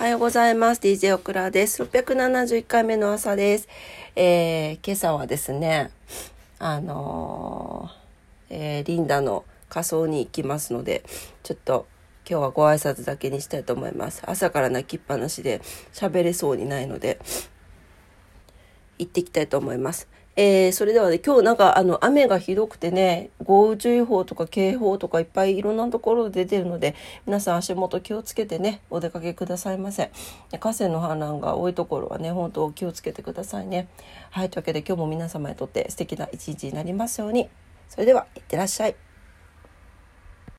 おはようございます。DJ オクラです。671回目の朝です。えー、今朝はですね、あのー、えー、リンダの仮装に行きますので、ちょっと今日はご挨拶だけにしたいと思います。朝から泣きっぱなしで喋れそうにないので、行ってきたいと思います。えー、それではね、今日なんかあの雨がひどくてね、豪雨注意報とか警報とかいっぱいいろんなところで出てるので、皆さん足元気をつけてね、お出かけくださいませ。河川の氾濫が多いところはね、本当気をつけてくださいね。はい、というわけで今日も皆様にとって素敵な一日になりますように。それでは、いってらっしゃい。